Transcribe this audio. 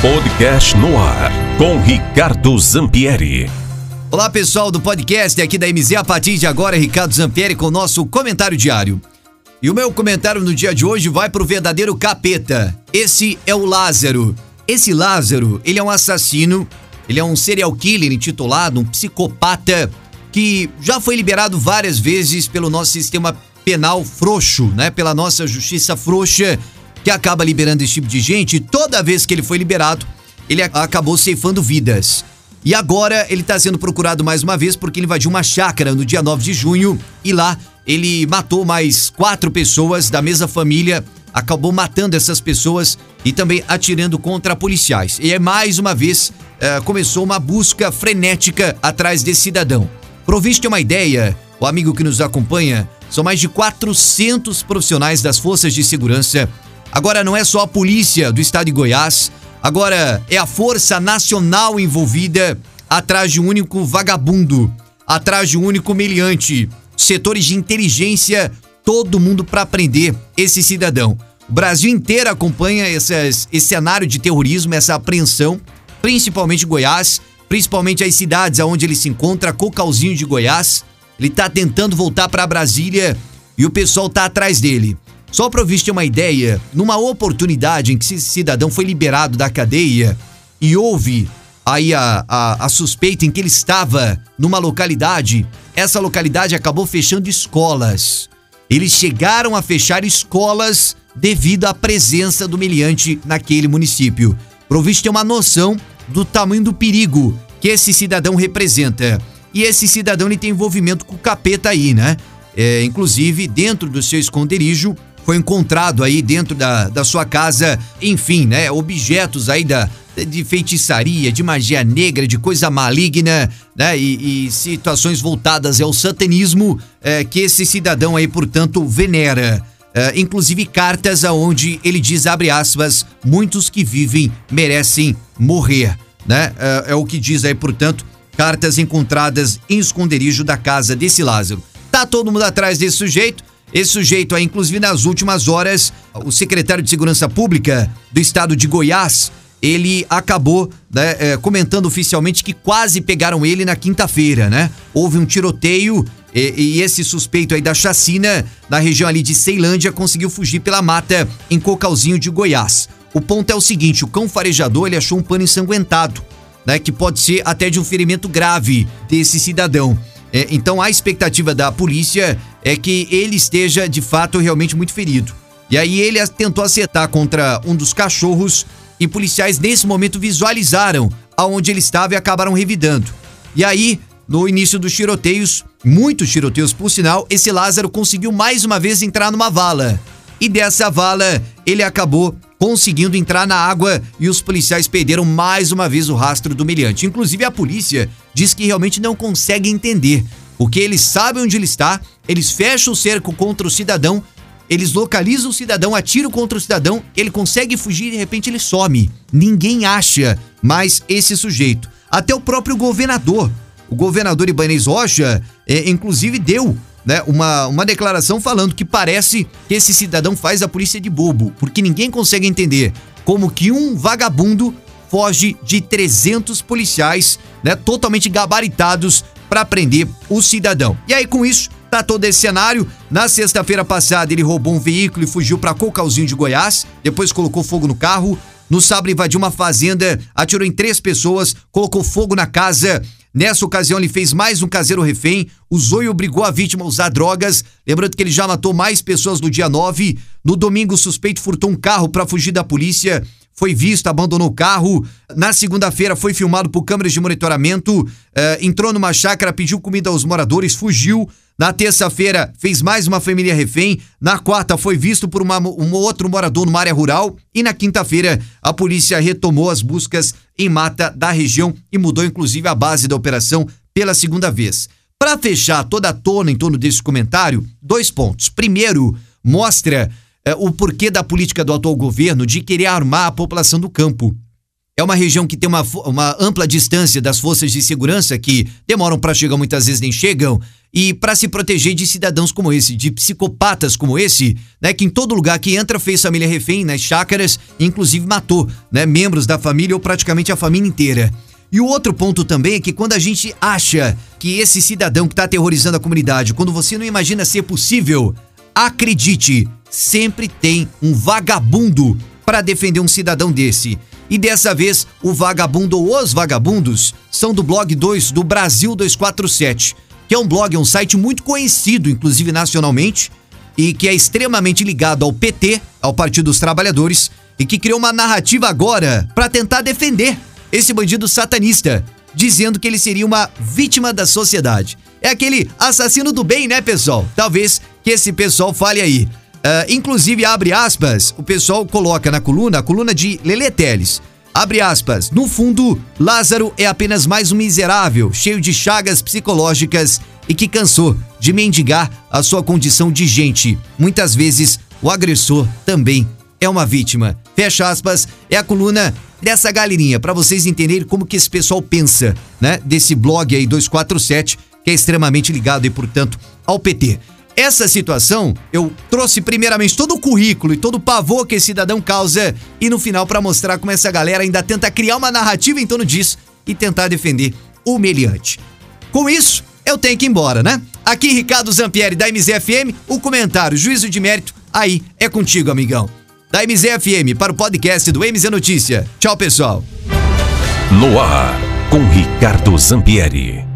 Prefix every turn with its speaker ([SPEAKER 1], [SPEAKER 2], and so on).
[SPEAKER 1] Podcast no ar com Ricardo Zampieri.
[SPEAKER 2] Olá pessoal do podcast aqui da MZ, a partir de agora Ricardo Zampieri com o nosso comentário diário. E o meu comentário no dia de hoje vai pro verdadeiro capeta. Esse é o Lázaro. Esse Lázaro, ele é um assassino, ele é um serial killer intitulado, um psicopata que já foi liberado várias vezes pelo nosso sistema penal frouxo, né? Pela nossa justiça frouxa que acaba liberando esse tipo de gente, toda vez que ele foi liberado, ele acabou ceifando vidas. E agora ele está sendo procurado mais uma vez porque ele invadiu uma chácara no dia 9 de junho e lá ele matou mais quatro pessoas da mesma família, acabou matando essas pessoas e também atirando contra policiais. E é mais uma vez uh, começou uma busca frenética atrás desse cidadão. Provisto uma ideia, o amigo que nos acompanha, são mais de 400 profissionais das forças de segurança Agora não é só a polícia do estado de Goiás, agora é a Força Nacional envolvida atrás de um único vagabundo, atrás de um único meliante. Setores de inteligência, todo mundo para prender esse cidadão. O Brasil inteiro acompanha esse cenário de terrorismo, essa apreensão, principalmente Goiás, principalmente as cidades onde ele se encontra, Cocalzinho de Goiás. Ele está tentando voltar para Brasília e o pessoal tá atrás dele. Só para ouvir ter uma ideia, numa oportunidade em que esse cidadão foi liberado da cadeia e houve aí a, a, a, suspeita em que ele estava numa localidade, essa localidade acabou fechando escolas. Eles chegaram a fechar escolas devido à presença do meliante naquele município. Provisto ter uma noção do tamanho do perigo que esse cidadão representa. E esse cidadão ele tem envolvimento com o capeta aí, né? É, inclusive, dentro do seu esconderijo, foi encontrado aí dentro da, da sua casa, enfim, né? Objetos aí da, de feitiçaria, de magia negra, de coisa maligna, né? E, e situações voltadas ao satanismo é, que esse cidadão aí, portanto, venera. É, inclusive cartas aonde ele diz, abre aspas, muitos que vivem merecem morrer, né? É, é o que diz aí, portanto, cartas encontradas em esconderijo da casa desse Lázaro. Tá todo mundo atrás desse sujeito, esse sujeito aí, inclusive nas últimas horas, o secretário de Segurança Pública do estado de Goiás, ele acabou né, é, comentando oficialmente que quase pegaram ele na quinta-feira, né? Houve um tiroteio e, e, esse suspeito aí da chacina na região ali de Ceilândia conseguiu fugir pela mata em Cocalzinho de Goiás. O ponto é o seguinte, o cão farejador ele achou um pano ensanguentado, né? Que pode ser até de um ferimento grave desse cidadão. É, então a expectativa da polícia é que ele esteja de fato realmente muito ferido. E aí ele tentou acertar contra um dos cachorros e policiais nesse momento visualizaram aonde ele estava e acabaram revidando. E aí, no início dos tiroteios, muitos tiroteios por sinal, esse Lázaro conseguiu mais uma vez entrar numa vala. E dessa vala, ele acabou conseguindo entrar na água e os policiais perderam mais uma vez o rastro do humilhante. Inclusive a polícia diz que realmente não consegue entender, porque eles sabem onde ele está, eles fecham o cerco contra o cidadão, eles localizam o cidadão, atiram contra o cidadão, ele consegue fugir e de repente ele some. Ninguém acha mais esse sujeito. Até o próprio governador, o governador Ibanez Rocha, é, inclusive deu né, uma, uma declaração falando que parece que esse cidadão faz a polícia de bobo, porque ninguém consegue entender como que um vagabundo foge de 300 policiais, né, totalmente gabaritados para prender o cidadão. E aí com isso, tá todo esse cenário. Na sexta-feira passada ele roubou um veículo e fugiu para Cocalzinho de Goiás, depois colocou fogo no carro. No sábado invadiu uma fazenda, atirou em três pessoas, colocou fogo na casa Nessa ocasião, ele fez mais um caseiro refém, usou e obrigou a vítima a usar drogas. Lembrando que ele já matou mais pessoas no dia 9. No domingo, o suspeito furtou um carro para fugir da polícia. Foi visto, abandonou o carro. Na segunda-feira, foi filmado por câmeras de monitoramento. Uh, entrou numa chácara, pediu comida aos moradores, fugiu. Na terça-feira, fez mais uma família refém. Na quarta, foi visto por uma, um outro morador numa área rural. E na quinta-feira, a polícia retomou as buscas em mata da região e mudou inclusive a base da operação pela segunda vez. Para fechar toda a tona em torno desse comentário, dois pontos. Primeiro, mostra é, o porquê da política do atual governo de querer armar a população do campo. é uma região que tem uma, uma ampla distância das forças de segurança que demoram para chegar, muitas vezes nem chegam, e para se proteger de cidadãos como esse, de psicopatas como esse, né, que em todo lugar que entra fez família refém nas chácaras, inclusive matou, né, membros da família ou praticamente a família inteira. E o outro ponto também é que quando a gente acha que esse cidadão que está aterrorizando a comunidade, quando você não imagina ser possível, acredite, sempre tem um vagabundo para defender um cidadão desse. E dessa vez, o vagabundo ou os vagabundos são do blog 2 do Brasil 247, que é um blog, é um site muito conhecido, inclusive nacionalmente, e que é extremamente ligado ao PT, ao Partido dos Trabalhadores, e que criou uma narrativa agora para tentar defender esse bandido satanista, dizendo que ele seria uma vítima da sociedade. É aquele assassino do bem, né, pessoal? Talvez que esse pessoal fale aí. Uh, inclusive, abre aspas, o pessoal coloca na coluna, a coluna de Lele Teles. Abre aspas, no fundo, Lázaro é apenas mais um miserável, cheio de chagas psicológicas e que cansou de mendigar a sua condição de gente. Muitas vezes, o agressor também é uma vítima. Fecha aspas, é a coluna dessa galerinha, para vocês entenderem como que esse pessoal pensa, né? Desse blog aí 247, que é extremamente ligado e, portanto, ao PT. Essa situação, eu trouxe primeiramente todo o currículo e todo o pavor que esse cidadão causa e no final para mostrar como essa galera ainda tenta criar uma narrativa em torno disso e tentar defender o meliante. Com isso, eu tenho que ir embora, né? Aqui Ricardo Zampieri da MZFM, o comentário Juízo de Mérito, aí é contigo, amigão. Da MZFM para o podcast do MZ Notícia. Tchau, pessoal.
[SPEAKER 1] No ar, com Ricardo Zampieri.